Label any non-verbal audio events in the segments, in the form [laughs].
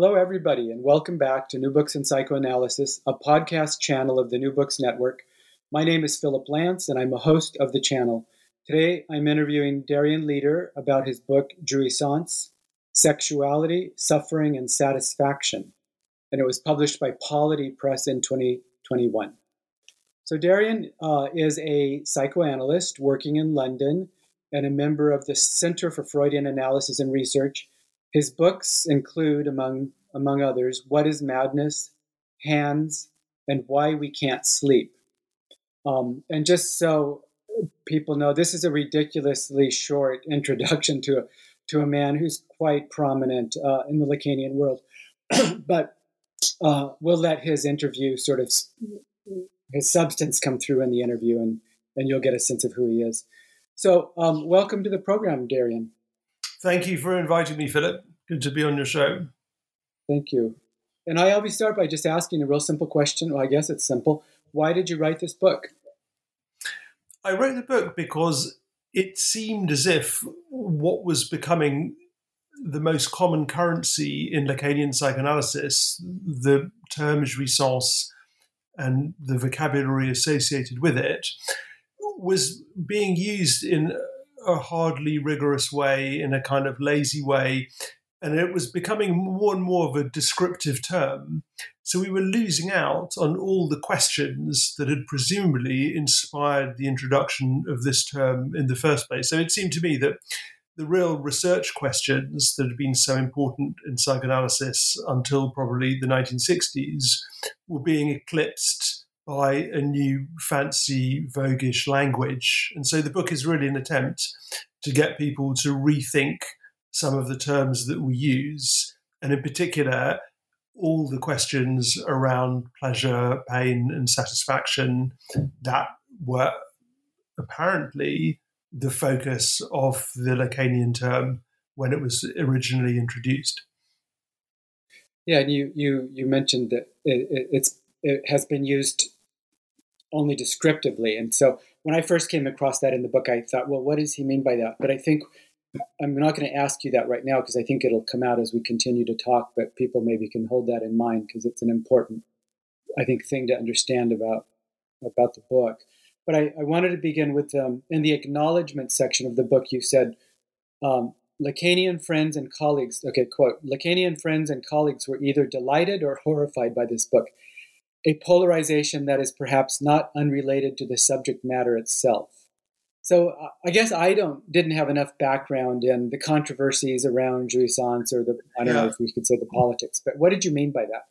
Hello, everybody, and welcome back to New Books in Psychoanalysis, a podcast channel of the New Books Network. My name is Philip Lance, and I'm a host of the channel. Today, I'm interviewing Darian Leader about his book, Jouissance Sexuality, Suffering, and Satisfaction. And it was published by Polity Press in 2021. So, Darian uh, is a psychoanalyst working in London and a member of the Center for Freudian Analysis and Research his books include, among, among others, What is Madness, Hands, and Why We Can't Sleep. Um, and just so people know, this is a ridiculously short [laughs] introduction to a, to a man who's quite prominent uh, in the Lacanian world. [clears throat] but uh, we'll let his interview sort of his substance come through in the interview, and, and you'll get a sense of who he is. So, um, welcome to the program, Darian. Thank you for inviting me, Philip. Good to be on your show. Thank you. And I always start by just asking a real simple question. Well, I guess it's simple. Why did you write this book? I wrote the book because it seemed as if what was becoming the most common currency in Lacanian psychoanalysis, the term jouissance and the vocabulary associated with it, was being used in a hardly rigorous way, in a kind of lazy way. And it was becoming more and more of a descriptive term. So we were losing out on all the questions that had presumably inspired the introduction of this term in the first place. So it seemed to me that the real research questions that had been so important in psychoanalysis until probably the 1960s were being eclipsed by a new fancy voguish language. And so the book is really an attempt to get people to rethink some of the terms that we use, and in particular, all the questions around pleasure, pain, and satisfaction that were apparently the focus of the Lacanian term when it was originally introduced. Yeah, and you you you mentioned that it, it's it has been used only descriptively. And so when I first came across that in the book, I thought, well, what does he mean by that? But I think I'm not going to ask you that right now because I think it'll come out as we continue to talk, but people maybe can hold that in mind because it's an important, I think, thing to understand about about the book. But I, I wanted to begin with um, in the acknowledgement section of the book, you said, um, Lacanian friends and colleagues, okay, quote, Lacanian friends and colleagues were either delighted or horrified by this book a polarization that is perhaps not unrelated to the subject matter itself. So uh, I guess I don't didn't have enough background in the controversies around jouissance or the I don't yeah. know if we could say the politics, but what did you mean by that?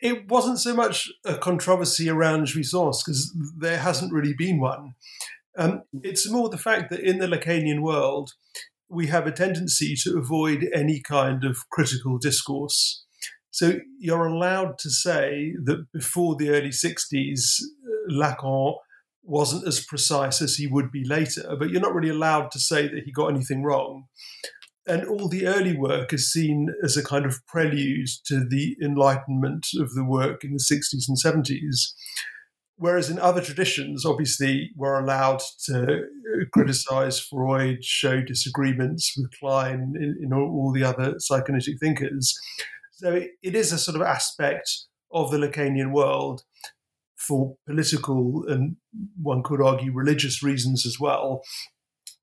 It wasn't so much a controversy around jouissance because there hasn't really been one. Um, it's more the fact that in the Lacanian world, we have a tendency to avoid any kind of critical discourse. So you're allowed to say that before the early 60s, uh, Lacan wasn't as precise as he would be later, but you're not really allowed to say that he got anything wrong. and all the early work is seen as a kind of prelude to the enlightenment of the work in the 60s and 70s. Whereas in other traditions, obviously, we're allowed to criticize Freud, show disagreements with Klein, in, in all the other psychoanalytic thinkers. So it, it is a sort of aspect of the Lacanian world for political and one could argue religious reasons as well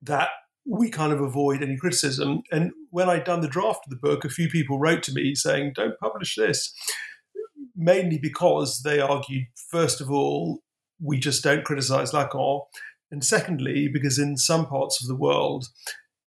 that we kind of avoid any criticism. And when I'd done the draft of the book, a few people wrote to me saying, don't publish this, mainly because they argued, first of all, we just don't criticize Lacan. And secondly, because in some parts of the world,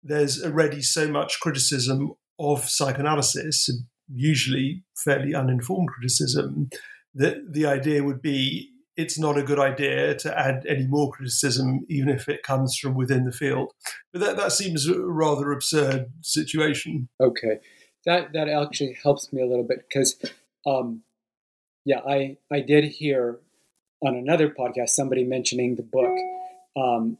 there's already so much criticism of psychoanalysis, usually fairly uninformed criticism, that the idea would be it's not a good idea to add any more criticism, even if it comes from within the field. But that, that seems a rather absurd situation. Okay. That, that actually helps me a little bit because, um, yeah, I, I did hear on another podcast somebody mentioning the book um,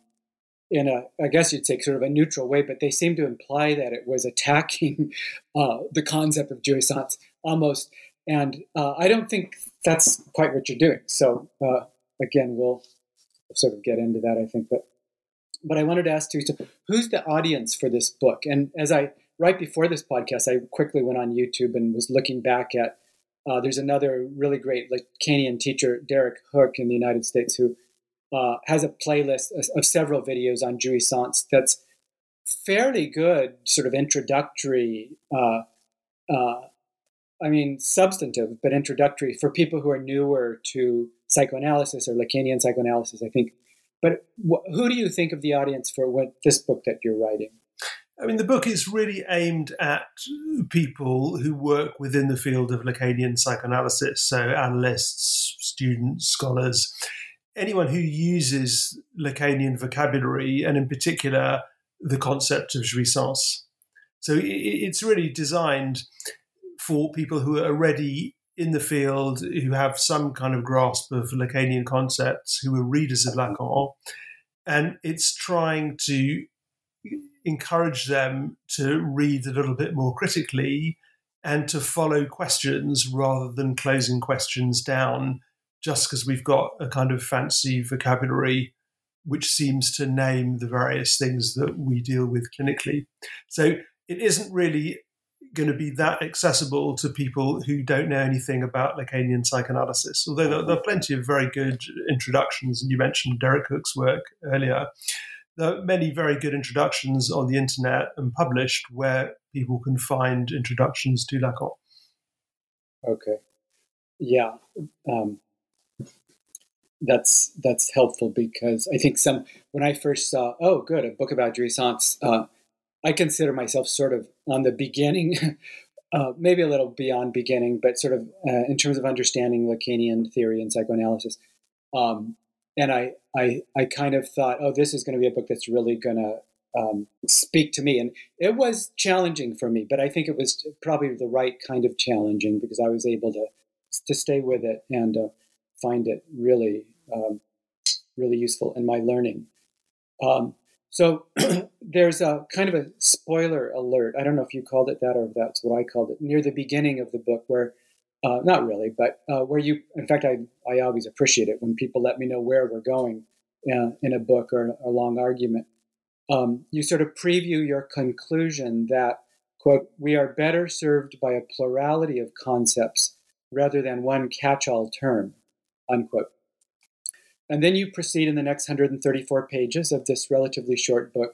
in a, I guess you'd say, sort of a neutral way, but they seem to imply that it was attacking [laughs] uh, the concept of jouissance almost. And uh, I don't think that's quite what you're doing. So uh, again, we'll sort of get into that, I think. But but I wanted to ask you, who's the audience for this book? And as I right before this podcast, I quickly went on YouTube and was looking back at. Uh, there's another really great Lacanian teacher, Derek Hook, in the United States, who uh, has a playlist of, several videos on jouissance that's fairly good, sort of introductory uh, uh I mean, substantive, but introductory for people who are newer to psychoanalysis or Lacanian psychoanalysis, I think. But wh- who do you think of the audience for what this book that you're writing? I mean, the book is really aimed at people who work within the field of Lacanian psychoanalysis, so analysts, students, scholars, anyone who uses Lacanian vocabulary, and in particular, the concept of jouissance. So it's really designed for people who are already in the field, who have some kind of grasp of Lacanian concepts, who are readers of Lacan, and it's trying to encourage them to read a little bit more critically and to follow questions rather than closing questions down just because we've got a kind of fancy vocabulary which seems to name the various things that we deal with clinically. So it isn't really going to be that accessible to people who don't know anything about Lacanian psychoanalysis. Although there, there, are plenty of very good introductions, and you mentioned Derek Hook's work earlier. There are many very good introductions on the internet and published where people can find introductions to Lacan. Okay, yeah, um, that's that's helpful because I think some when I first saw, oh, good, a book about jouissance. Uh, I consider myself sort of on the beginning, [laughs] uh, maybe a little beyond beginning, but sort of uh, in terms of understanding Lacanian theory and psychoanalysis. Um, and I, I, I kind of thought, oh, this is going to be a book that's really going to um, speak to me. And it was challenging for me, but I think it was probably the right kind of challenging because I was able to to stay with it and uh, find it really, um, really useful in my learning. Um, so [clears throat] there's a kind of a spoiler alert. I don't know if you called it that or that's what I called it near the beginning of the book, where uh, not really, but uh, where you, in fact, I, I always appreciate it when people let me know where we're going uh, in a book or a long argument. Um, you sort of preview your conclusion that, quote, we are better served by a plurality of concepts rather than one catch all term, unquote. And then you proceed in the next 134 pages of this relatively short book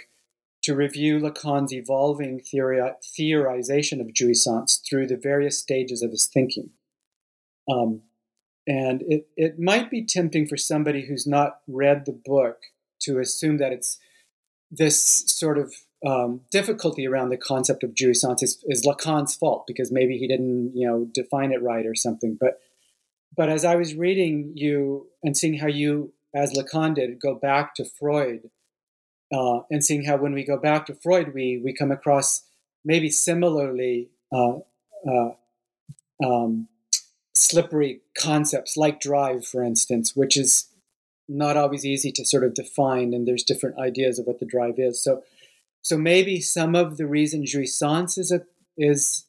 to review Lacan's evolving theori- theorization of jouissance through the various stages of his thinking. Um, and it, it might be tempting for somebody who's not read the book to assume that it's this sort of um, difficulty around the concept of jouissance is, is Lacan's fault because maybe he didn't, you know, define it right or something. But but as I was reading you and seeing how you, as Lacan did, go back to Freud, uh, and seeing how when we go back to Freud, we we come across maybe similarly uh, uh, um, slippery concepts like drive, for instance, which is not always easy to sort of define, and there's different ideas of what the drive is. So so maybe some of the reason jouissance is a is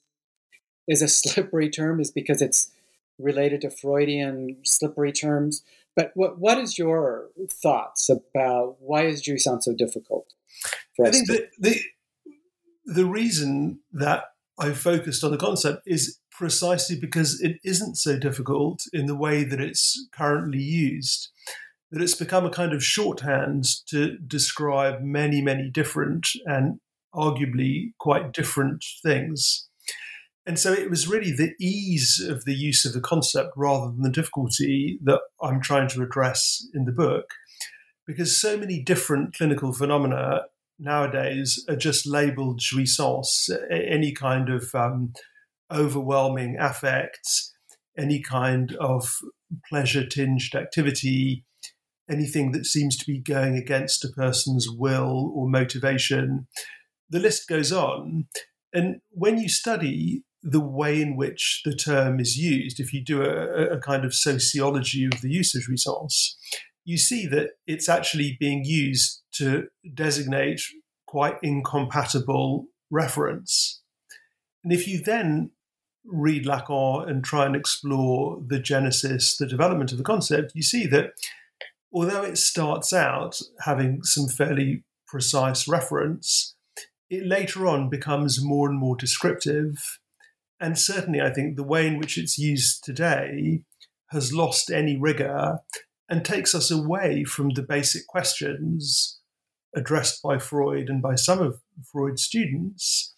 is a [laughs] slippery term is because it's related to Freudian slippery terms. But what what is your thoughts about why is jouissance so difficult? For I think to- the, the the reason that I focused on the concept is precisely because it isn't so difficult in the way that it's currently used. That it's become a kind of shorthand to describe many, many different and arguably quite different things. And so it was really the ease of the use of the concept rather than the difficulty that I'm trying to address in the book. Because so many different clinical phenomena nowadays are just labeled jouissance, any kind of um, overwhelming affect, any kind of pleasure tinged activity, anything that seems to be going against a person's will or motivation. The list goes on. And when you study the way in which the term is used, if you do a, a kind of sociology of the of jouissance, you see that it's actually being used to designate quite incompatible reference. And if you then read Lacan and try and explore the genesis, the development of the concept, you see that although it starts out having some fairly precise reference, it later on becomes more and more descriptive. And certainly, I think the way in which it's used today has lost any rigor and takes us away from the basic questions addressed by Freud and by some of Freud's students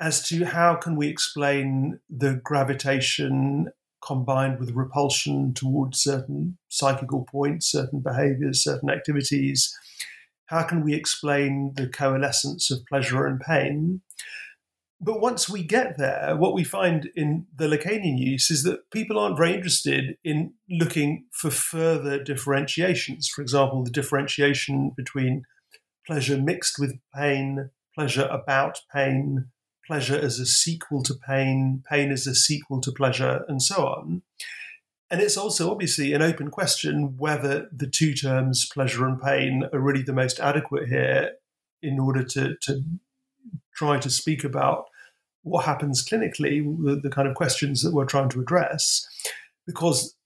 as to how can we explain the gravitation combined with repulsion towards certain psychical points, certain behaviors, certain activities. How can we explain the coalescence of pleasure and pain? But once we get there, what we find in the Lacanian use is that people aren't very interested in looking for further differentiations. For example, the differentiation between pleasure mixed with pain, pleasure about pain, pleasure as a sequel to pain, pain as a sequel to pleasure, and so on. And it's also obviously an open question whether the two terms pleasure and pain are really the most adequate here in order to, to try to speak about what happens clinically, the, the kind of questions that we're trying to address, because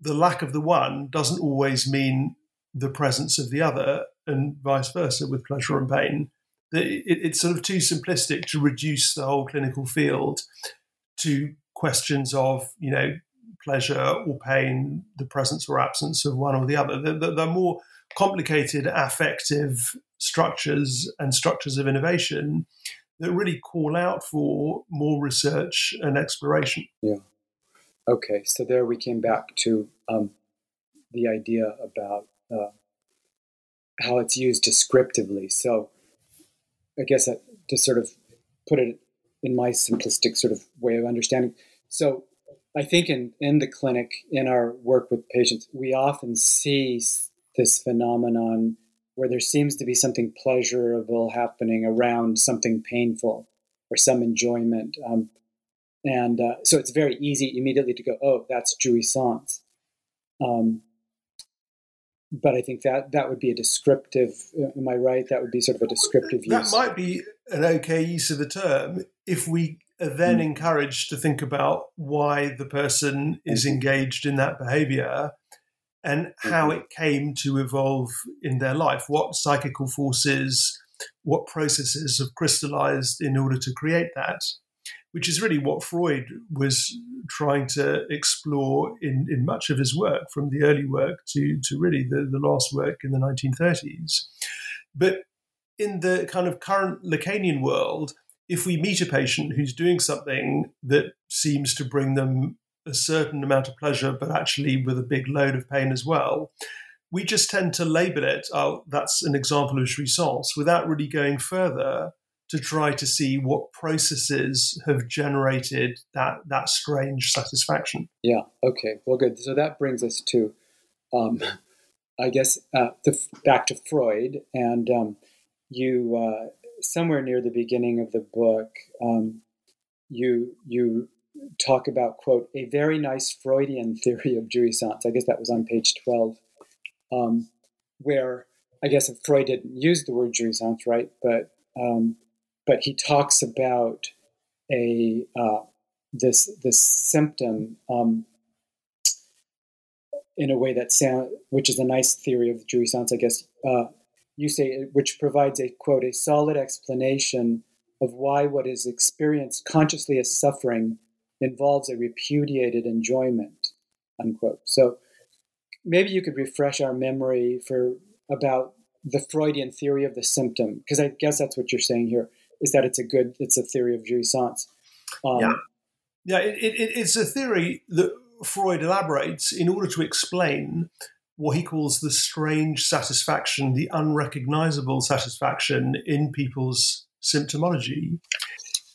the lack of the one doesn't always mean the presence of the other, and vice versa with pleasure and pain. It's sort of too simplistic to reduce the whole clinical field to questions of, you know, pleasure or pain, the presence or absence of one or the other. They're, they're more complicated affective structures and structures of innervation that really call out for more research and exploration. Yeah. Okay, so there we came back to um, the idea about uh, how it's used descriptively. So, I guess that, to sort of put it in my simplistic sort of way of understanding. So, I think in, in the clinic, in our work with patients, we often see this phenomenon where there seems to be something pleasurable happening around something painful or some enjoyment. Um, and uh, so it's very easy immediately to go, oh, that's jouissance. Um, but I think that that would be a descriptive. Uh, am I right? That would be sort of a descriptive use. That might be an okay use of the term if we are then mm. encouraged to think about why the person is engaged in that behavior and how mm-hmm. it came to evolve in their life, what psychical forces, what processes have crystallized in order to create that, which is really what Freud was trying to explore in, in much of his work, from the early work to, to really the, the last work in the 1930s. But in the kind of current Lacanian world, if we meet a patient who's doing something that seems to bring them a certain amount of pleasure, but actually with a big load of pain as well, we just tend to label it, oh, that's an example of jouissance, without really going further to try to see what processes have generated that that strange satisfaction. Yeah. Okay. Well, good. So that brings us to, um, [laughs] I guess, uh, the, back to Freud, and um, you uh, somewhere near the beginning of the book, um, you you talk about, quote, a very nice Freudian theory of jouissance. I guess that was on page 12, um, where I guess Freud didn't use the word jouissance, right? But um, but he talks about a uh, this this symptom um, in a way that sound, which is a nice theory of jouissance, I guess. Uh, you say, which provides a quote a solid explanation of why what is experienced consciously as suffering involves a repudiated enjoyment, unquote. So maybe you could refresh our memory for about the Freudian theory of the symptom, because I guess that's what you're saying here is that it's a good, it's a theory of jouissance. Um, yeah, yeah, it, it, it's a theory that Freud elaborates in order to explain what he calls the strange satisfaction, the unrecognizable satisfaction in people's symptomology.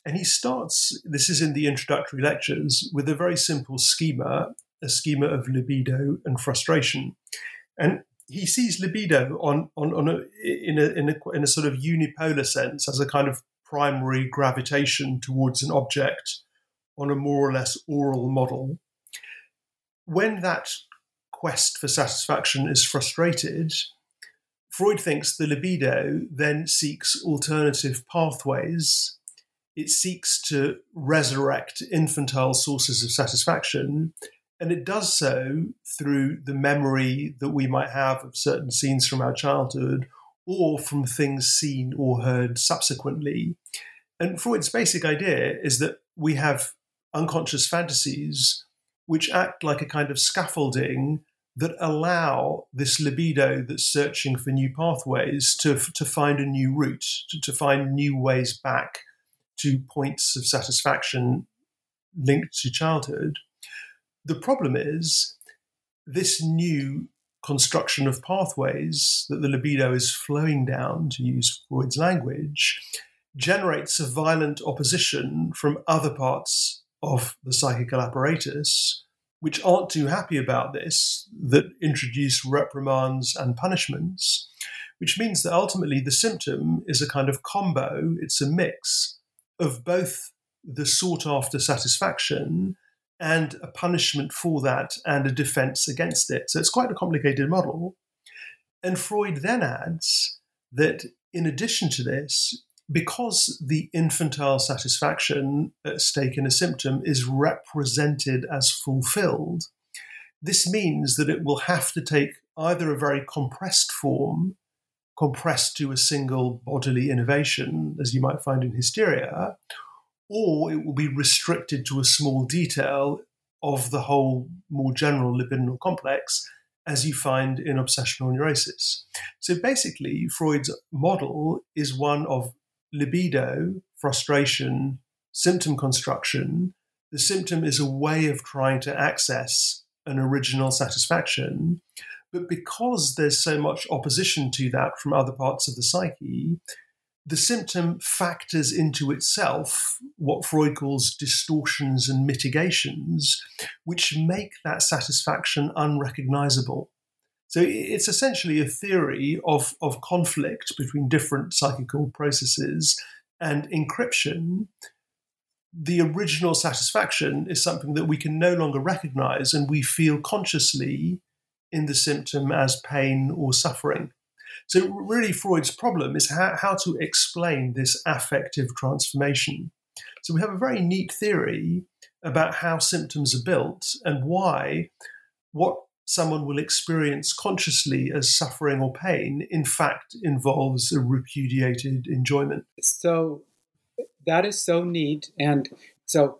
And he starts, this is in the introductory lectures, with a very simple schema, a schema of libido and frustration. And he sees libido on, on, on a, in, a, in, a, in a sort of unipolar sense as a kind of primary gravitation towards an object on a more or less oral model. When that quest for satisfaction is frustrated, Freud thinks the libido then seeks alternative pathways. It seeks to resurrect infantile sources of satisfaction and it does so through the memory that we might have of certain scenes from our childhood or from things seen or heard subsequently. And Freud's basic idea is that we have unconscious fantasies which act like a kind of scaffolding that allow this libido that's searching for new pathways to, to find a new route, to, to find new ways back to points of satisfaction linked to childhood. The problem is this new construction of pathways that the libido is flowing down, to use Freud's language, generates a violent opposition from other parts of the psychical apparatus, which aren't too happy about this, that introduce reprimands and punishments, which means that ultimately the symptom is a kind of combo, it's a mix of both the sought after satisfaction and a punishment for that and a defense against it. So it's quite a complicated model. And Freud then adds that in addition to this, because the infantile satisfaction at stake in a symptom is represented as fulfilled, this means that it will have to take either a very compressed form, compressed to a single bodily innervation, as you might find in hysteria, or it will be restricted to a small detail of the whole more general libidinal complex as you find in obsessional neurosis. So basically, Freud's model is one of libido, frustration, symptom construction. The symptom is a way of trying to access an original satisfaction. But because there's so much opposition to that from other parts of the psyche, the symptom factors into itself what Freud calls distortions and mitigations, which make that satisfaction unrecognizable. So it's essentially a theory of, of conflict between different psychical processes and encryption. The original satisfaction is something that we can no longer recognize and we feel consciously in the symptom as pain or suffering. So, really, Freud's problem is how, how to explain this affective transformation. So, we have a very neat theory about how symptoms are built and why what someone will experience consciously as suffering or pain, in fact, involves a repudiated enjoyment. So, that is so neat. And so,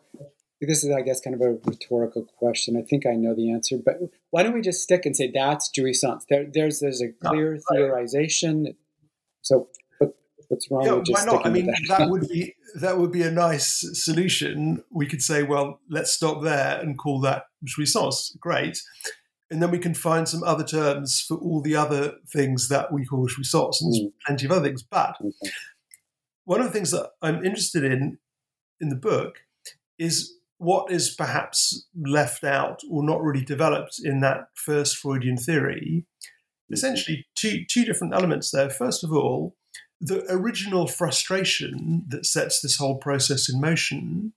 this is, I guess, kind of a rhetorical question. I think I know the answer, but why don't we just stick and say that's jouissance? There, there's there's a clear no, theorization. So, what, what's wrong yeah, with just why not? I mean, that? that would be that would be a nice solution. We could say, well, let's stop there and call that jouissance. Great. And then we can find some other terms for all the other things that we call jouissance, and there's mm. plenty of other things. But okay. one of the things that I'm interested in in the book is what is perhaps left out or not really developed in that first Freudian theory, mm-hmm. essentially two, two different elements there. First of all, the original frustration that sets this whole process in motion,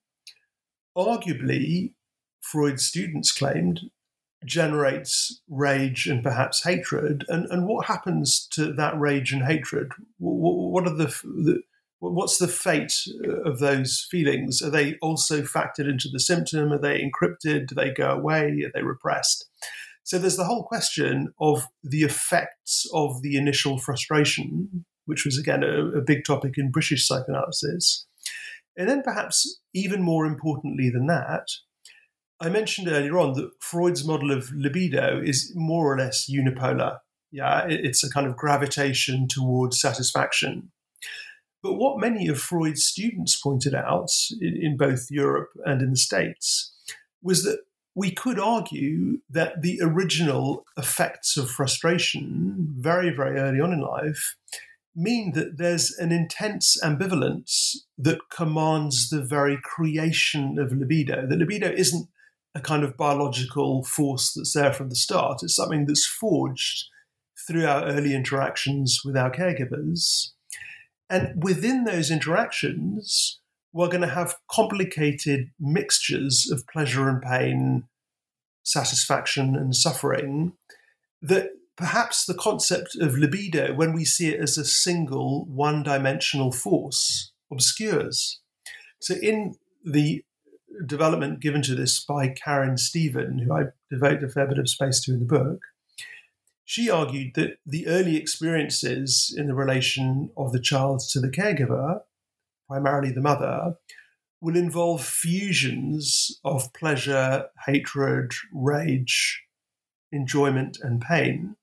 arguably, Freud's students claimed, generates rage and perhaps hatred. And, and what happens to that rage and hatred? What, what are the, the what's the fate uh, of those feelings? Are they also factored into the symptom? Are they encrypted? Do they go away? Are they repressed? So there's the whole question of the effects of the initial frustration, which was again a, a big topic in British psychoanalysis. And then perhaps even more importantly than that, I mentioned earlier on that Freud's model of libido is more or less unipolar. Yeah, it's a kind of gravitation towards satisfaction. But what many of Freud's students pointed out in, in both Europe and in the States was that we could argue that the original effects of frustration, very, very early on in life, mean that there's an intense ambivalence that commands the very creation of libido. The libido isn't a kind of biological force that's there from the start, it's something that's forged through our early interactions with our caregivers. And within those interactions, we're going to have complicated mixtures of pleasure and pain, satisfaction and suffering that perhaps the concept of libido, when we see it as a single, one dimensional force, obscures. So, in the development given to this by Karin Stephen, who I devote a fair bit of space to in the book, she argued that the early experiences in the relation of the child to the caregiver, primarily the mother, will involve fusions of pleasure, hatred, rage, enjoyment, and pain.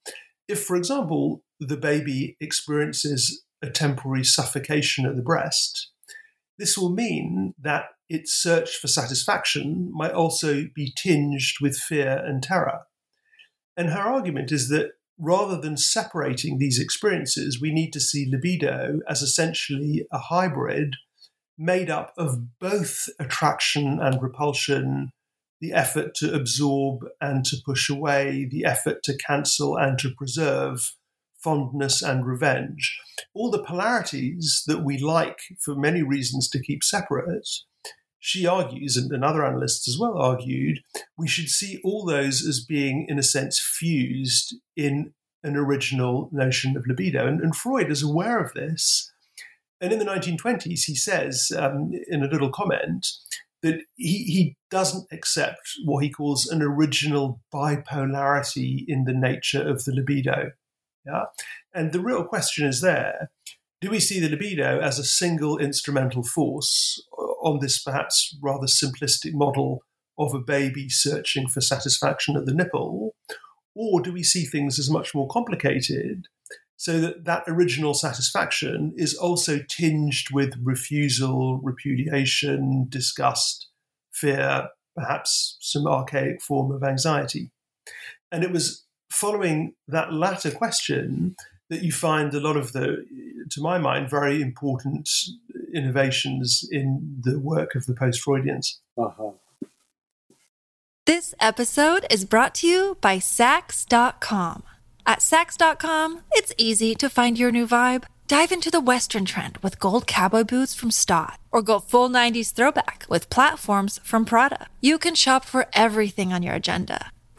If, for example, the baby experiences a temporary suffocation at the breast, this will mean that its search for satisfaction might also be tinged with fear and terror. And her argument is that rather than separating these experiences, we need to see libido as essentially a hybrid made up of both attraction and repulsion, the effort to absorb and to push away, the effort to cancel and to preserve, fondness and revenge. All the polarities that we like for many reasons to keep separate she argues, and, other analysts as well argued, we should see all those as being, in a sense, fused in an original notion of libido. And, and Freud is aware of this. And in the 1920s, he says um, in a little comment that he, he doesn't accept what he calls an original bipolarity in the nature of the libido. Yeah? And the real question is there do we see the libido as a single instrumental force on this perhaps rather simplistic model of a baby searching for satisfaction at the nipple? Or do we see things as much more complicated so that that original satisfaction is also tinged with refusal, repudiation, disgust, fear, perhaps some archaic form of anxiety? And it was following that latter question that you find a lot of the, to my mind, very important innovations in the work of the post Freudians. Uh-huh. This episode is brought to you by Saks.com. At Saks.com, it's easy to find your new vibe. Dive into the Western trend with gold cowboy boots from Staud, or go full 90s throwback with platforms from Prada. You can shop for everything on your agenda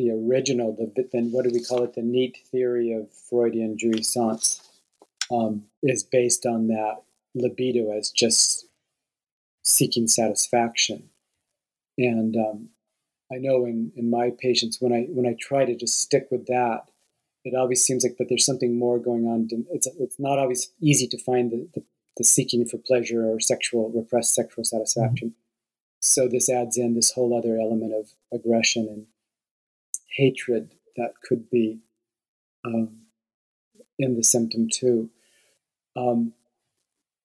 the original, the then what do we call it? The neat theory of Freudian jouissance um, is based on that libido as just seeking satisfaction. And um, I know in, in my patients, when I when I try to just stick with that, it always seems like, but there's something more going on. It's it's not always easy to find the, the, the seeking for pleasure or sexual repressed sexual satisfaction. Mm-hmm. So this adds in this whole other element of aggression and hatred that could be um, in the symptom too. Um,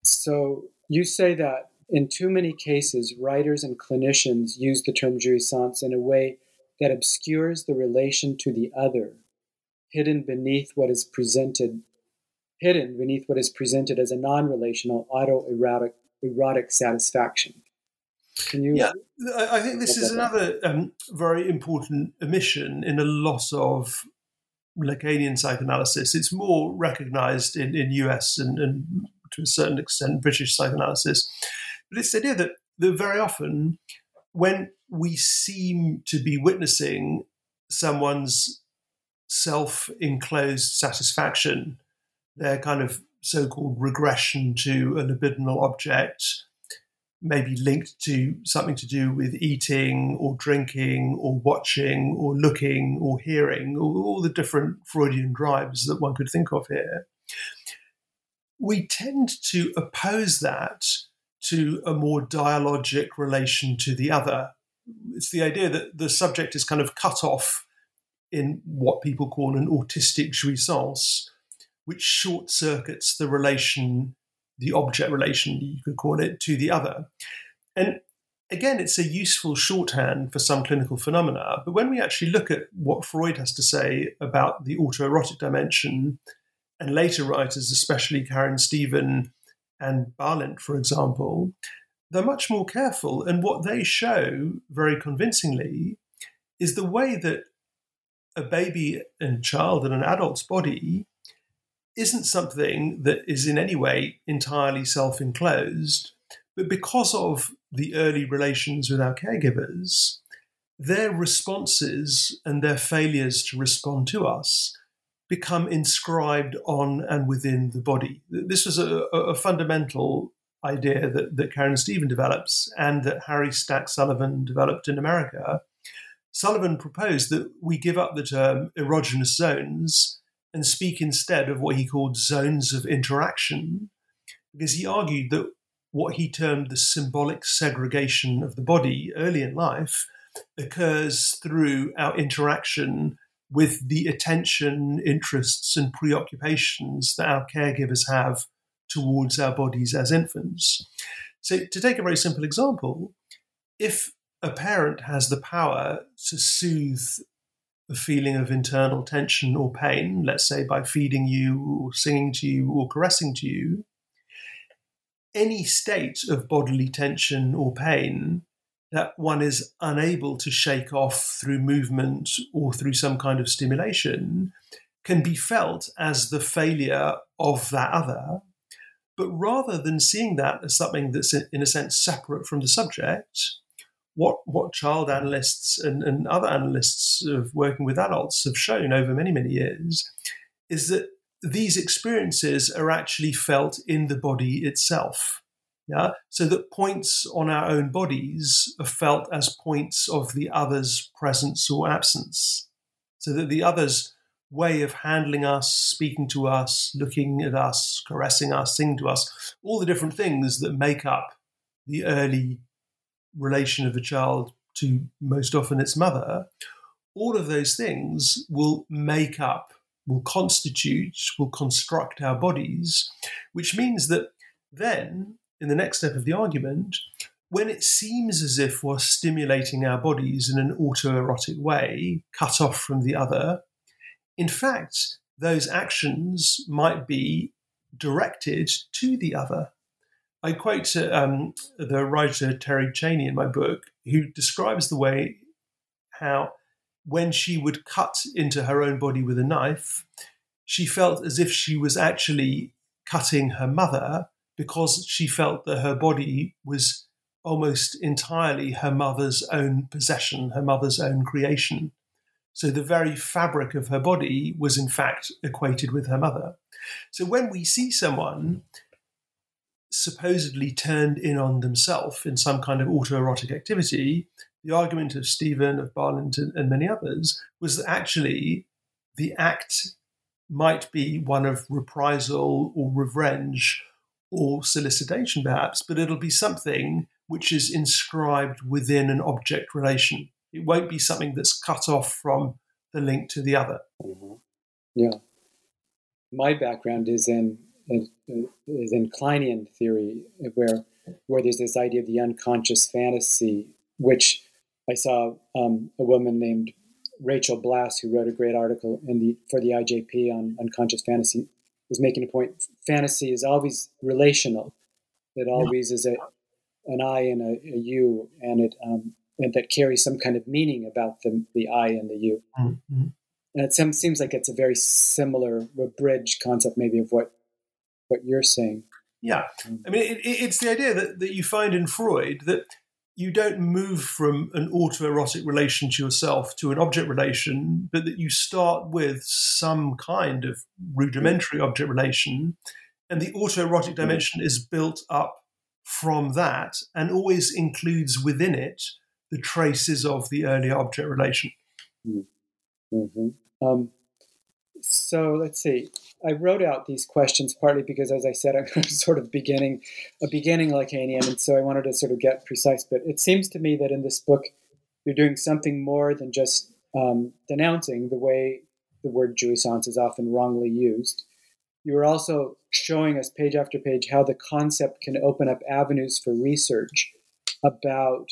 so you say that in too many cases, writers and clinicians use the term jouissance in a way that obscures the relation to the other, hidden beneath what is presented, hidden beneath what is presented as a non-relational autoerotic erotic satisfaction. Can you? Yeah, I think this is another um, very important omission in a lot of Lacanian psychoanalysis. It's more recognized in, in US and, and to a certain extent British psychoanalysis. But it's the idea that, that very often when we seem to be witnessing someone's self enclosed satisfaction, their kind of so called regression to a libidinal object, maybe linked to something to do with eating or drinking or watching or looking or hearing, all, all the different Freudian drives that one could think of here. We tend to oppose that to a more dialogic relation to the other. It's the idea that the subject is kind of cut off in what people call an autistic jouissance, which short circuits the relation the object relation, you could call it, to the other. And again, it's a useful shorthand for some clinical phenomena. But when we actually look at what Freud has to say about the autoerotic dimension, and later writers, especially Karin Stephen and Balint, for example, they're much more careful. And what they show very convincingly is the way that a baby and child in an adult's body isn't something that is in any way entirely self enclosed, but because of the early relations with our caregivers, their responses and their failures to respond to us become inscribed on and within the body. This was a, a fundamental idea that, that Karin Stephen develops and that Harry Stack Sullivan developed in America. Sullivan proposed that we give up the term erogenous zones and speak instead of what he called zones of interaction, because he argued that what he termed the symbolic segregation of the body early in life occurs through our interaction with the attention, interests, and preoccupations that our caregivers have towards our bodies as infants. So, to take a very simple example, if a parent has the power to soothe a feeling of internal tension or pain, let's say by feeding you or singing to you or caressing to you, any state of bodily tension or pain that one is unable to shake off through movement or through some kind of stimulation can be felt as the failure of that other. But rather than seeing that as something that's in a sense separate from the subject, what what child analysts and, and other analysts of working with adults have shown over many many years is that these experiences are actually felt in the body itself. Yeah? So that points on our own bodies are felt as points of the other's presence or absence. So that the other's way of handling us speaking to us looking at us caressing us singing to us all the different things that make up the early relation of a child to most often its mother, all of those things will make up, will constitute, will construct our bodies, which means that then, in the next step of the argument, when it seems as if we're stimulating our bodies in an autoerotic way, cut off from the other, in fact, those actions might be directed to the other. I quote um, the writer Terri Cheney in my book, who describes the way how when she would cut into her own body with a knife, she felt as if she was actually cutting her mother because she felt that her body was almost entirely her mother's own possession, her mother's own creation. So the very fabric of her body was, in fact, equated with her mother. So when we see someone supposedly turned in on themselves in some kind of autoerotic activity, the argument of Stephen, of Balint, and, many others was that actually the act might be one of reprisal or revenge or solicitation, perhaps, but it'll be something which is inscribed within an object relation. It won't be something that's cut off from the link to the other. Mm-hmm. Yeah. My background is in is in Kleinian theory, where where there's this idea of the unconscious fantasy, which I saw um, a woman named Rachel Blass, who wrote a great article in the for the IJP on unconscious fantasy, was making a point. Fantasy is always relational. It always is a an I and a, a you, and it um, and that carries some kind of meaning about the the I and the you. Mm-hmm. And it seems like it's a very similar, bridge concept, maybe of what what you're saying. Yeah, I mean, it, it's the idea that, that you find in Freud that you don't move from an autoerotic relation to yourself to an object relation, but that you start with some kind of rudimentary object relation, and the autoerotic mm. dimension is built up from that and always includes within it the traces of the earlier object relation. Mm. Mm-hmm. Um, so let's see. I wrote out these questions partly because, as I said, I'm [laughs] sort of beginning a beginning Lacanian, and so I wanted to sort of get precise. But it seems to me that in this book, you're doing something more than just um, denouncing the way the word jouissance is often wrongly used. You are also showing us page after page how the concept can open up avenues for research about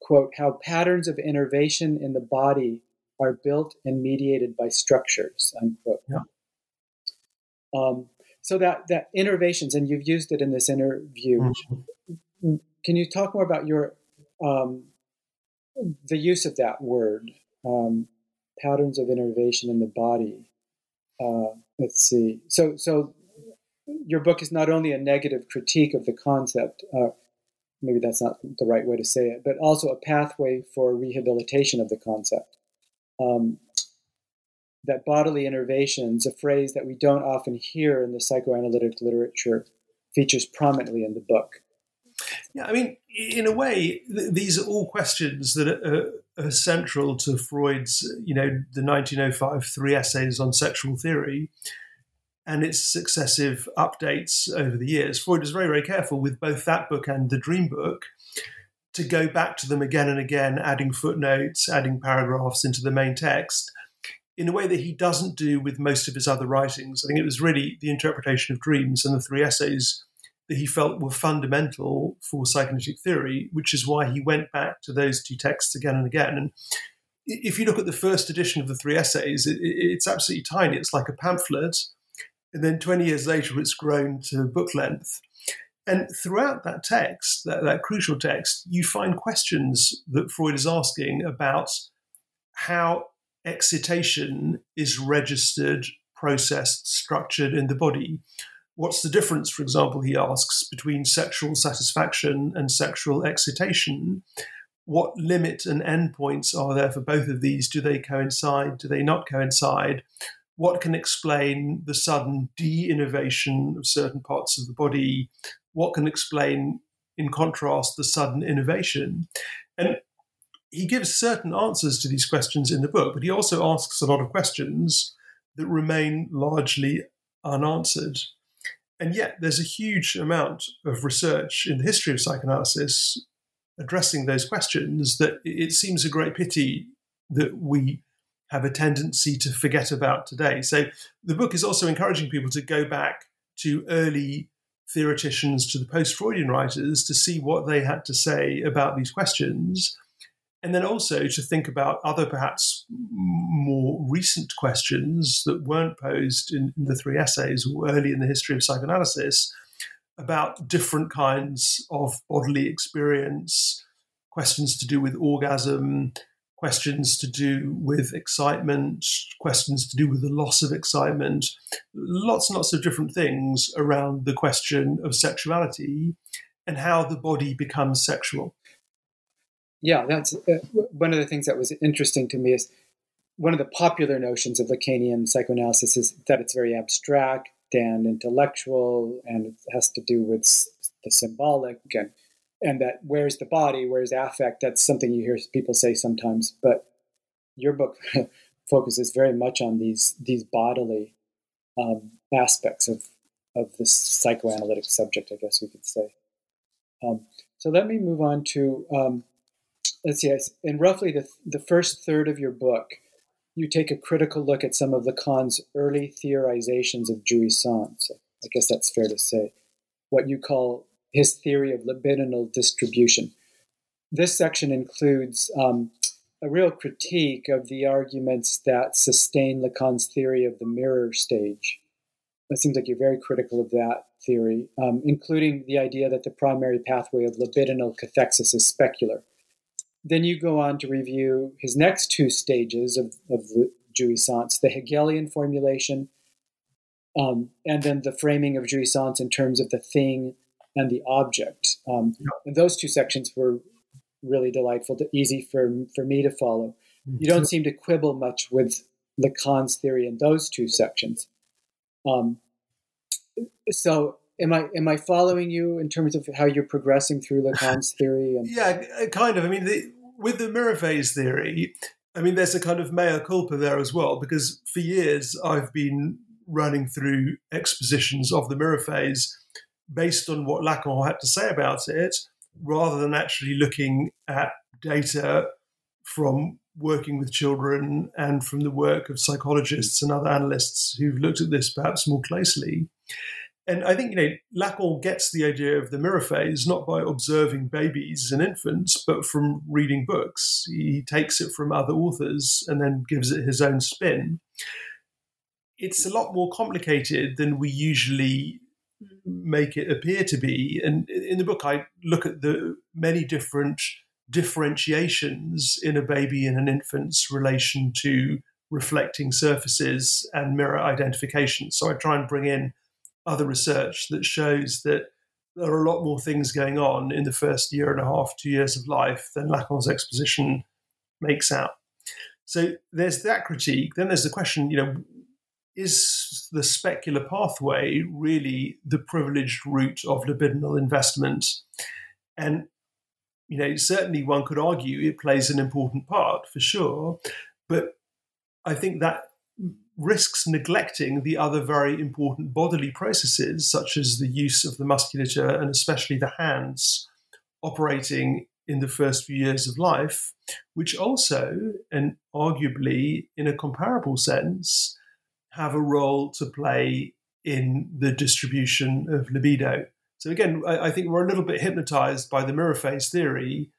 quote how patterns of innervation in the body are built and mediated by structures, unquote. Yeah. Um, so that that innervations, and you've used it in this interview. Mm-hmm. Can you talk more about your um, the use of that word, um, patterns of innervation in the body? Uh, let's see. So so your book is not only a negative critique of the concept. Uh, maybe that's not the right way to say it, but also a pathway for rehabilitation of the concept um, that bodily innervations, a phrase that we don't often hear in the psychoanalytic literature, features prominently in the book. Yeah, I mean, in a way, th- these are all questions that are, are, central to Freud's, you know, the 1905 three essays on sexual theory and its successive updates over the years. Freud was very, very careful with both that book and the Dream book to go back to them again and again, adding footnotes, adding paragraphs into the main text in a way that he doesn't do with most of his other writings. I think it was really the interpretation of dreams and the three essays that he felt were fundamental for psychoanalytic theory, which is why he went back to those two texts again and again. And if you look at the first edition of the three essays, it, it's absolutely tiny. It's like a pamphlet. And then 20 years later, it's grown to book length. And throughout that text, that, that crucial text, you find questions that Freud is asking about how excitation is registered, processed, structured in the body. What's the difference, for example, he asks, between sexual satisfaction and sexual excitation? What limit and endpoints are there for both of these? Do they coincide? Do they not coincide? What can explain the sudden de innervation of certain parts of the body? What can explain, in contrast, the sudden innervation? And he gives certain answers to these questions in the book, but he also asks a lot of questions that remain largely unanswered. And yet, there's a huge amount of research in the history of psychoanalysis addressing those questions that it seems a great pity that we have a tendency to forget about today. So, the book is also encouraging people to go back to early theoreticians to the post Freudian writers to see what they had to say about these questions. And then also to think about other, perhaps more recent questions that weren't posed in, the three essays early in the history of psychoanalysis about different kinds of bodily experience, questions to do with orgasm, questions to do with excitement, questions to do with the loss of excitement, lots and lots of different things around the question of sexuality and how the body becomes sexual. Yeah, that's uh, one of the things that was interesting to me is one of the popular notions of Lacanian psychoanalysis is that it's very abstract and intellectual, and it has to do with the symbolic, and and that where's the body, where's affect. That's something you hear people say sometimes, but your book [laughs] focuses very much on these these bodily um, aspects of of this psychoanalytic subject, I guess we could say. Um, so let me move on to um, let's see. In roughly the the first third of your book, you take a critical look at some of Lacan's early theorizations of jouissance. I guess that's fair to say. What you call his theory of libidinal distribution. This section includes um, a real critique of the arguments that sustain Lacan's theory of the mirror stage. It seems like you're very critical of that theory, um, including the idea that the primary pathway of libidinal cathexis is specular. Then you go on to review his next two stages of, of the jouissance, the Hegelian formulation, um, and then the framing of jouissance in terms of the thing and the object. Um, and those two sections were really delightful, to, easy for, for me to follow. You don't seem to quibble much with Lacan's theory in those two sections. Um, so am I am I following you in terms of how you're progressing through [laughs] Lacan's theory? And- yeah, uh, kind of. I mean, the, with the mirror phase theory, I mean, there's a kind of mea culpa there as well, because for years I've been running through expositions of the mirror phase based on what Lacan had to say about it, rather than actually looking at data from working with children and from the work of psychologists and other analysts who've looked at this perhaps more closely. And I think, you know, Lacan gets the idea of the mirror phase not by observing babies and infants, but from reading books. He takes it from other authors and then gives it his own spin. It's a lot more complicated than we usually make it appear to be. And in the book, I look at the many different differentiations in a baby and an infant's relation to reflecting surfaces and mirror identification. So I try and bring in other research that shows that there are a lot more things going on in the first year and a half, two years of life than Lacan's exposition makes out. So there's that critique. Then there's the question, you know, is the specular pathway really the privileged route of libidinal investment? And you know, certainly one could argue it plays an important part for sure, but I think that risks neglecting the other very important bodily processes, such as the use of the musculature and especially the hands operating in the first few years of life, which also, and arguably in a comparable sense, have a role to play in the distribution of libido. So again, I, I think we're a little bit hypnotized by the mirror phase theory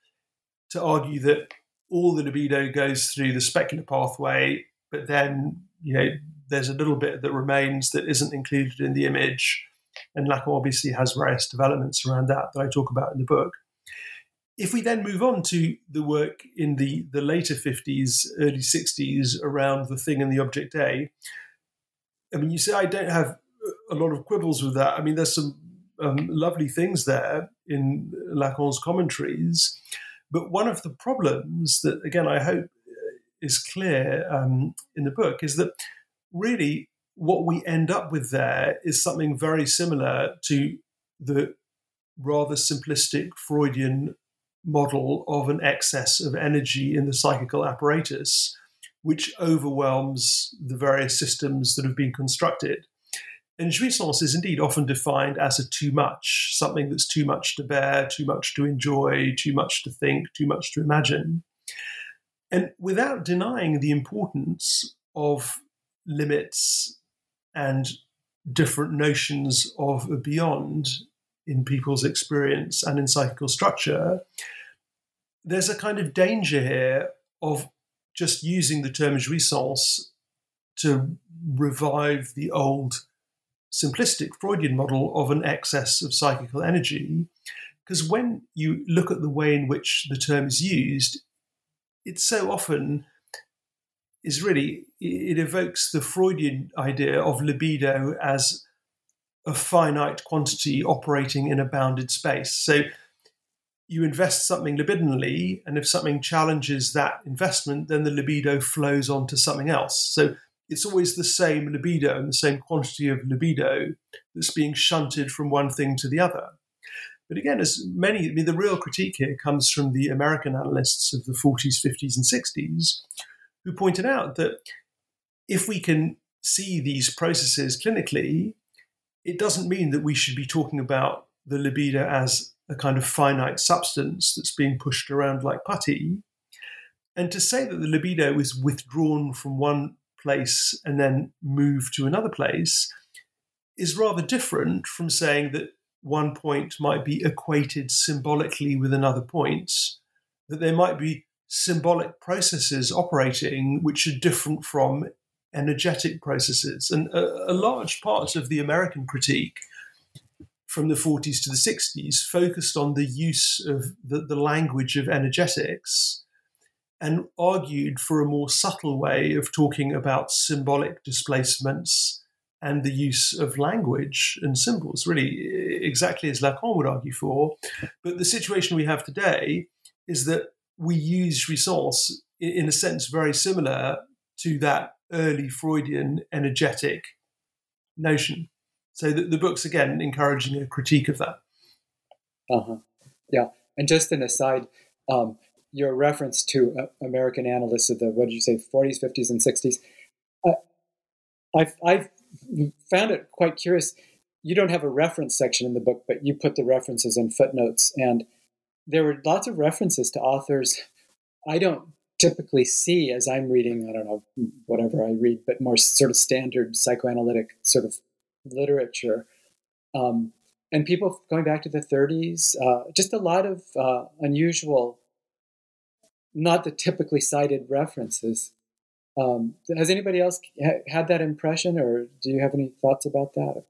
to argue that all the libido goes through the specular pathway, but then you know there's a little bit that remains that isn't included in the image. And Lacan obviously has various developments around that that I talk about in the book. If we then move on to the work in the, the later 50s, early 60s around the thing and the object A, I mean, you say I don't have a lot of quibbles with that. I mean, there's some um, lovely things there in Lacan's commentaries. But one of the problems that, again, I hope is clear um, in the book is that really what we end up with there is something very similar to the rather simplistic Freudian model of an excess of energy in the psychical apparatus which overwhelms the various systems that have been constructed. And jouissance is indeed often defined as a too much, something that's too much to bear, too much to enjoy, too much to think, too much to imagine. And without denying the importance of limits and different notions of a beyond in people's experience and in psychical structure, there's a kind of danger here of just using the term jouissance to revive the old simplistic Freudian model of an excess of psychical energy. Because when you look at the way in which the term is used, it so often is really, it evokes the Freudian idea of libido as a finite quantity operating in a bounded space. So you invest something libidinally, and if something challenges that investment, then the libido flows on to something else. So it's always the same libido and the same quantity of libido that's being shunted from one thing to the other. But again, as many, I mean, the real critique here comes from the American analysts of the 40s, 50s, and 60s, who pointed out that if we can see these processes clinically, it doesn't mean that we should be talking about the libido as a kind of finite substance that's being pushed around like putty. And to say that the libido is withdrawn from one place and then moved to another place is rather different from saying that one point might be equated symbolically with another point, that there might be symbolic processes operating which are different from energetic processes. And a, a large part of the American critique from the 40s to the 60s focused on the use of the, the language of energetics and argued for a more subtle way of talking about symbolic displacements and the use of language and symbols, really exactly as Lacan would argue for. But the situation we have today is that we use jouissance in a sense very similar to that early Freudian energetic notion. So the, the book's again encouraging a critique of that. Uh huh. Yeah. And just an aside, um, your reference to uh, American analysts of the what did you say, 40s, 50s, and 60s. Uh, I've I've found it quite curious. You don't have a reference section in the book, but you put the references in footnotes, and there were lots of references to authors I don't typically see as I'm reading, I don't know, whatever I read, but more sort of standard psychoanalytic sort of literature. Um, and people going back to the 30s, uh, just a lot of uh, unusual, not the typically cited references. Um, has anybody else ha- had that impression, or do you have any thoughts about that?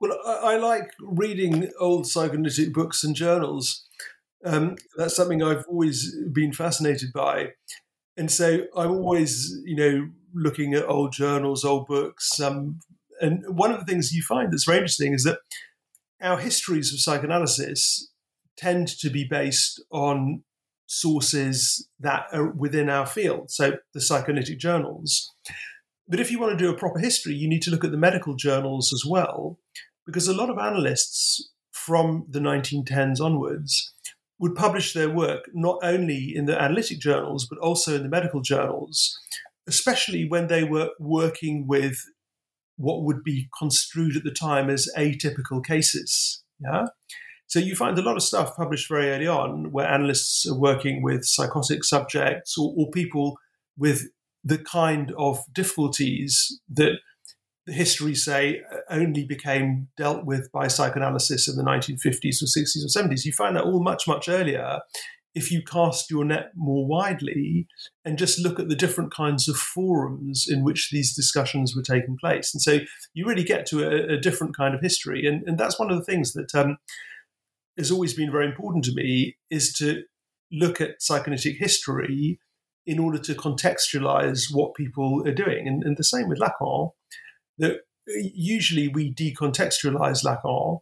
Well, I, I like reading old psychoanalytic books and journals um, that's something I've always been fascinated by. And so I'm always, you know, looking at old journals, old books. Um, and one of the things you find that's very interesting is that our histories of psychoanalysis tend to be based on sources that are within our field, so the psychoanalytic journals. But if you want to do a proper history, you need to look at the medical journals as well, because a lot of analysts from the 1910s onwards would publish their work not only in the analytic journals, but also in the medical journals, especially when they were working with what would be construed at the time as atypical cases. Yeah. So you find a lot of stuff published very early on where analysts are working with psychotic subjects or, or people with the kind of difficulties that the histories say only became dealt with by psychoanalysis in the 1950s or 60s or 70s. You find that all much, much earlier if you cast your net more widely and just look at the different kinds of forums in which these discussions were taking place. And so you really get to a, a different kind of history. And, and that's one of the things that um, has always been very important to me is to look at psychoanalytic history in order to contextualize what people are doing. And, and the same with Lacan that usually we decontextualize Lacan.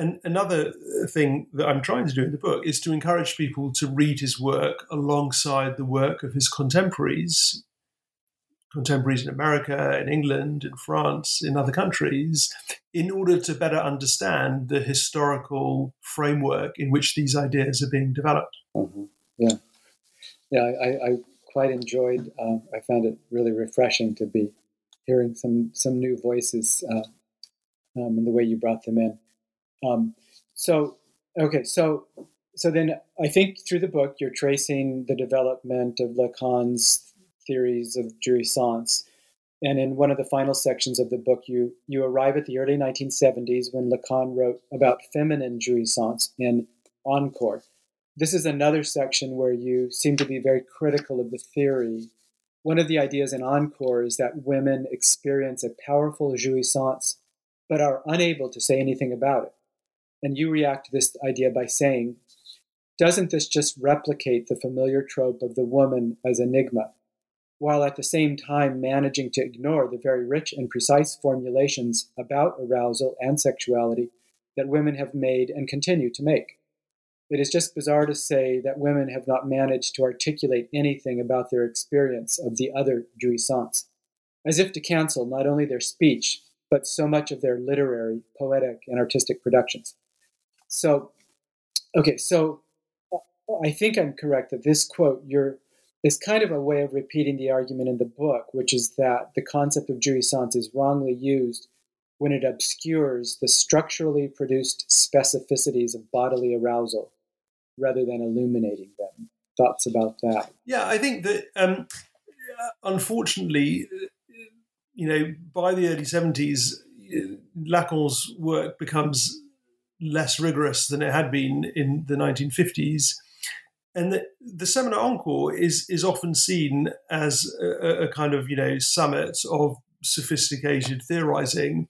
And another thing that I'm trying to do in the book is to encourage people to read his work alongside the work of his contemporaries, contemporaries in America, in England, in France, in other countries, in order to better understand the historical framework in which these ideas are being developed. Mm-hmm. Yeah. Yeah, I, I, quite enjoyed, uh, I found it really refreshing to be hearing some some new voices uh, um, and the way you brought them in. Um, so okay, so so then I think through the book you're tracing the development of Lacan's theories of jouissance. And in one of the final sections of the book, you, you arrive at the early 1970s when Lacan wrote about feminine jouissance in Encore. This is another section where you seem to be very critical of the theory one of the ideas in Encore is that women experience a powerful jouissance but are unable to say anything about it. And you react to this idea by saying, doesn't this just replicate the familiar trope of the woman as enigma, while at the same time managing to ignore the very rich and precise formulations about arousal and sexuality that women have made and continue to make? It is just bizarre to say that women have not managed to articulate anything about their experience of the other jouissance, as if to cancel not only their speech, but so much of their literary, poetic, and artistic productions. So, okay, so I think I'm correct that this quote you're, is kind of a way of repeating the argument in the book, which is that the concept of jouissance is wrongly used when it obscures the structurally produced specificities of bodily arousal rather than illuminating them. Thoughts about that? Yeah, I think that um, unfortunately, you know, by the early 70s, Lacan's work becomes less rigorous than it had been in the 1950s. And the, the Seminar Encore is is often seen as a, a kind of you know summit of sophisticated theorizing,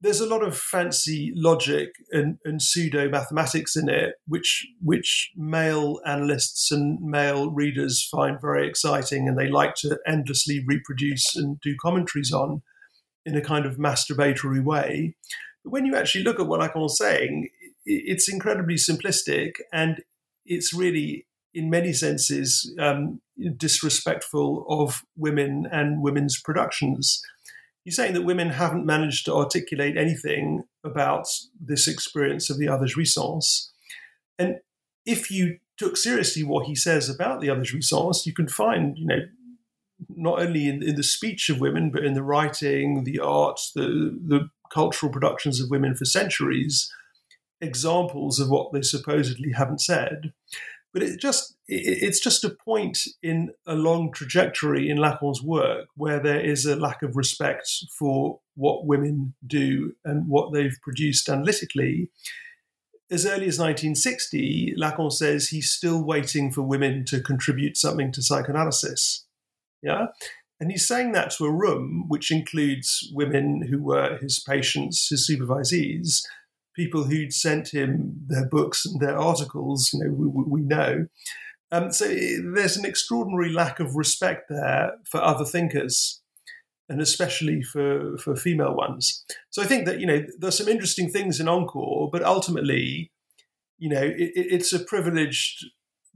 there's a lot of fancy logic and, and pseudo mathematics in it, which which male analysts and male readers find very exciting, and they like to endlessly reproduce and do commentaries on in a kind of masturbatory way. When you actually look at what Lacan's saying, it's incredibly simplistic, and it's really, in many senses, um, disrespectful of women and women's productions he's saying that women haven't managed to articulate anything about this experience of the other's jouissance. And if you took seriously what he says about the other's jouissance, you can find, you know, not only in, in the speech of women, but in the writing, the art, the, the cultural productions of women for centuries, examples of what they supposedly haven't said. But it just it's just a point in a long trajectory in Lacan's work where there is a lack of respect for what women do and what they've produced analytically. As early as 1960, Lacan says he's still waiting for women to contribute something to psychoanalysis. Yeah? And he's saying that to a room which includes women who were his patients, his supervisees, people who'd sent him their books and their articles, you know, we, we know. Um, so there's an extraordinary lack of respect there for other thinkers, and especially for, for female ones. So I think that you know there's some interesting things in Encore, but ultimately, you know, it, it's a privileged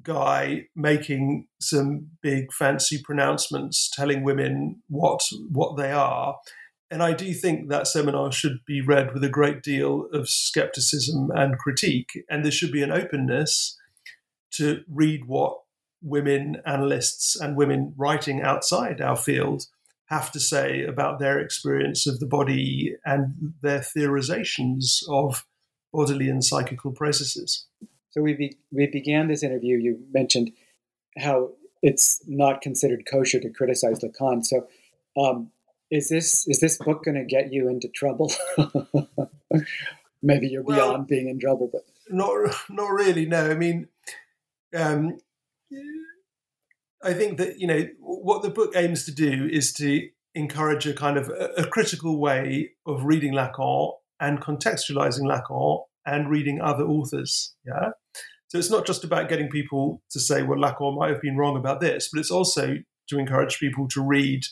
guy making some big fancy pronouncements, telling women what what they are, and I do think that seminar should be read with a great deal of skepticism and critique. And there should be an openness to read what women analysts and women writing outside our field have to say about their experience of the body and their theorizations of bodily and psychical processes. So we be, we began this interview. You mentioned how it's not considered kosher to criticize Lacan. So um, is this is this book going to get you into trouble? [laughs] Maybe you're well, beyond being in trouble, but not not really. No, I mean, um, I think that you know what the book aims to do is to encourage a kind of a, a critical way of reading Lacan and contextualizing Lacan and reading other authors. Yeah. So it's not just about getting people to say, well, Lacan might have been wrong about this, but it's also to encourage people to read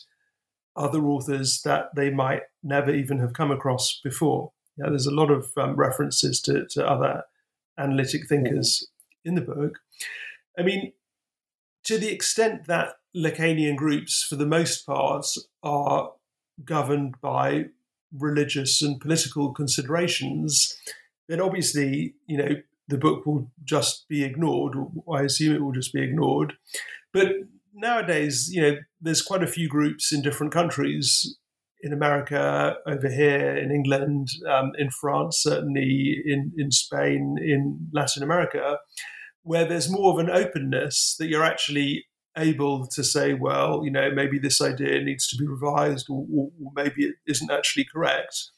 other authors that they might never even have come across before. Yeah, there's a lot of um, references to, to other analytic thinkers in the book. I mean, to the extent that Lacanian groups, for the most part, are governed by religious and political considerations, then obviously, you know, the book will just be ignored. I assume it will just be ignored. But nowadays, you know, there's quite a few groups in different countries in America, over here in England, um, in France, certainly in, in Spain, in Latin America, where there's more of an openness that you're actually able to say, well, you know, maybe this idea needs to be revised or, or maybe it isn't actually correct.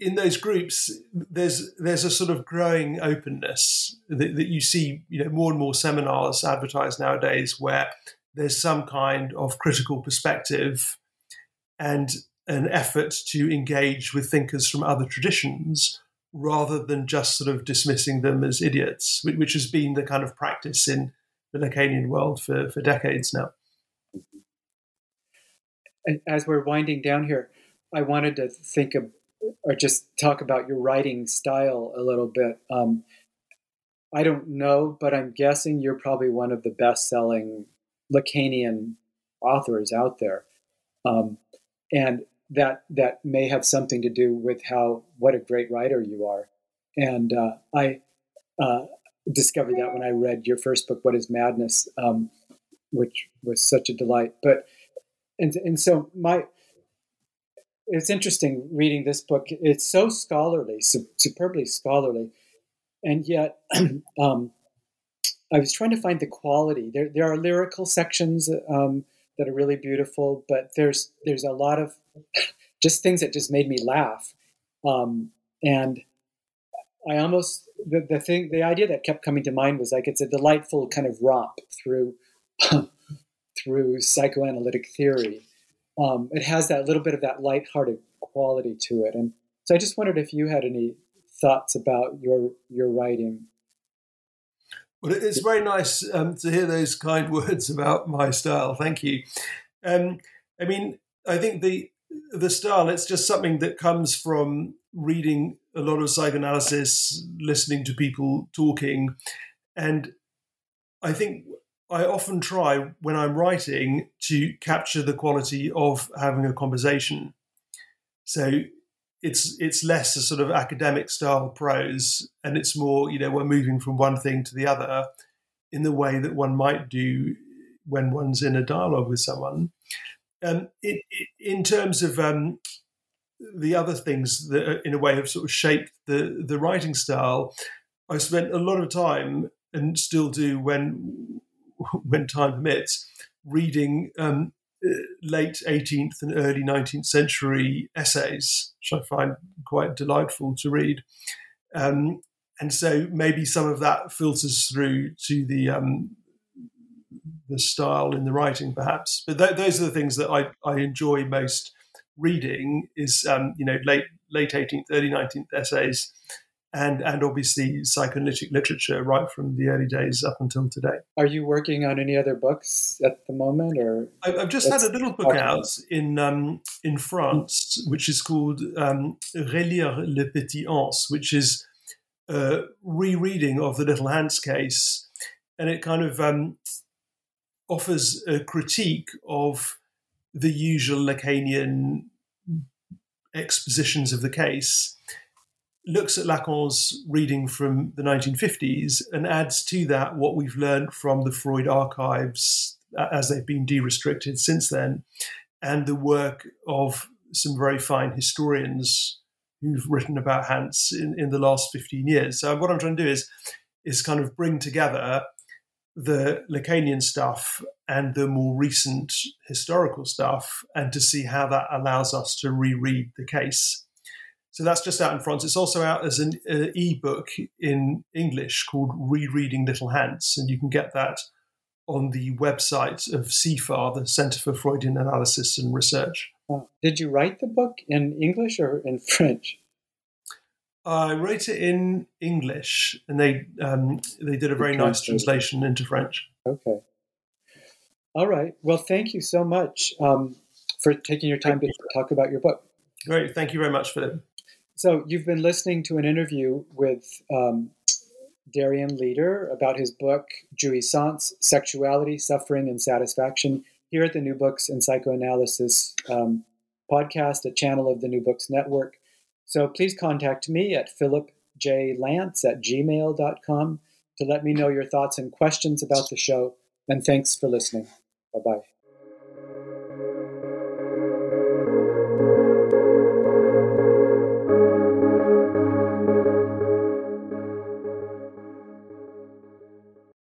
In those groups, there's there's a sort of growing openness that, that you see, you know, more and more seminars advertised nowadays where there's some kind of critical perspective and an effort to engage with thinkers from other traditions rather than just sort of dismissing them as idiots, which has been the kind of practice in the Lacanian world for, for decades now. As we're winding down here, I wanted to think of or just talk about your writing style a little bit. Um, I don't know, but I'm guessing you're probably one of the best-selling Lacanian authors out there, um, and that that may have something to do with how what a great writer you are. And uh, I uh, discovered that when I read your first book, What Is Madness, um, which was such a delight. But and and so my it's interesting reading this book. It's so scholarly, superbly scholarly, and yet [clears throat] um, I was trying to find the quality. There there are lyrical sections um, that are really beautiful, but there's there's a lot of [clears throat] just things that just made me laugh, um, and I almost the, the thing the idea that kept coming to mind was like it's a delightful kind of romp through [clears throat] through psychoanalytic theory. Um, it has that little bit of that lighthearted quality to it, and so I just wondered if you had any thoughts about your your writing. Well, it's very nice um, to hear those kind [laughs] words about my style. Thank you. Um, I mean, I think the the style it's just something that comes from reading a lot of psychoanalysis, listening to people talking, and I think I often try when I'm writing to capture the quality of having a conversation. So it's it's less a sort of academic style prose, and it's more you know we're moving from one thing to the other in the way that one might do when one's in a dialogue with someone. Um, it, it, in terms of um, the other things that, uh, in a way, have sort of shaped the the writing style, I spent a lot of time and still do when [laughs] when time permits reading um, uh, late 18th and early 19th century essays, which I find quite delightful to read. Um, and so maybe some of that filters through to the um, the style in the writing, perhaps. But th- those are the things that I, I enjoy most reading. Is um, you know late late 18th, early 19th essays, and and obviously psychoanalytic literature right from the early days up until today. Are you working on any other books at the moment, or I've just had a little book out in um, in France, which is called um, Relire le Petit Hans, which is a rereading of the Little Hans case, and it kind of um, offers a critique of the usual Lacanian expositions of the case looks at Lacan's reading from the 1950s and adds to that what we've learned from the Freud archives uh, as they've been de-restricted since then, and the work of some very fine historians who've written about Hans in, in the last 15 years. So what I'm trying to do is is kind of bring together the Lacanian stuff and the more recent historical stuff and to see how that allows us to reread the case. So that's just out in France. It's also out as an uh, e-book in English called Rereading Little Hans, and you can get that on the website of CFAR, the Center for Freudian Analysis and Research. Did you write the book in English or in French? I wrote it in English, and they um, they did a very nice translation into French. Okay. All right. Well, thank you so much um, for taking your time to talk about your book. Great. Thank you very much, Philip. So you've been listening to an interview with um, Darian Leader about his book Jouissance, Sexuality, Suffering, and Satisfaction here at the New Books in Psychoanalysis um, podcast, a channel of the New Books Network. So please contact me at philipjlance at gmail.com to let me know your thoughts and questions about the show. And thanks for listening. Bye bye.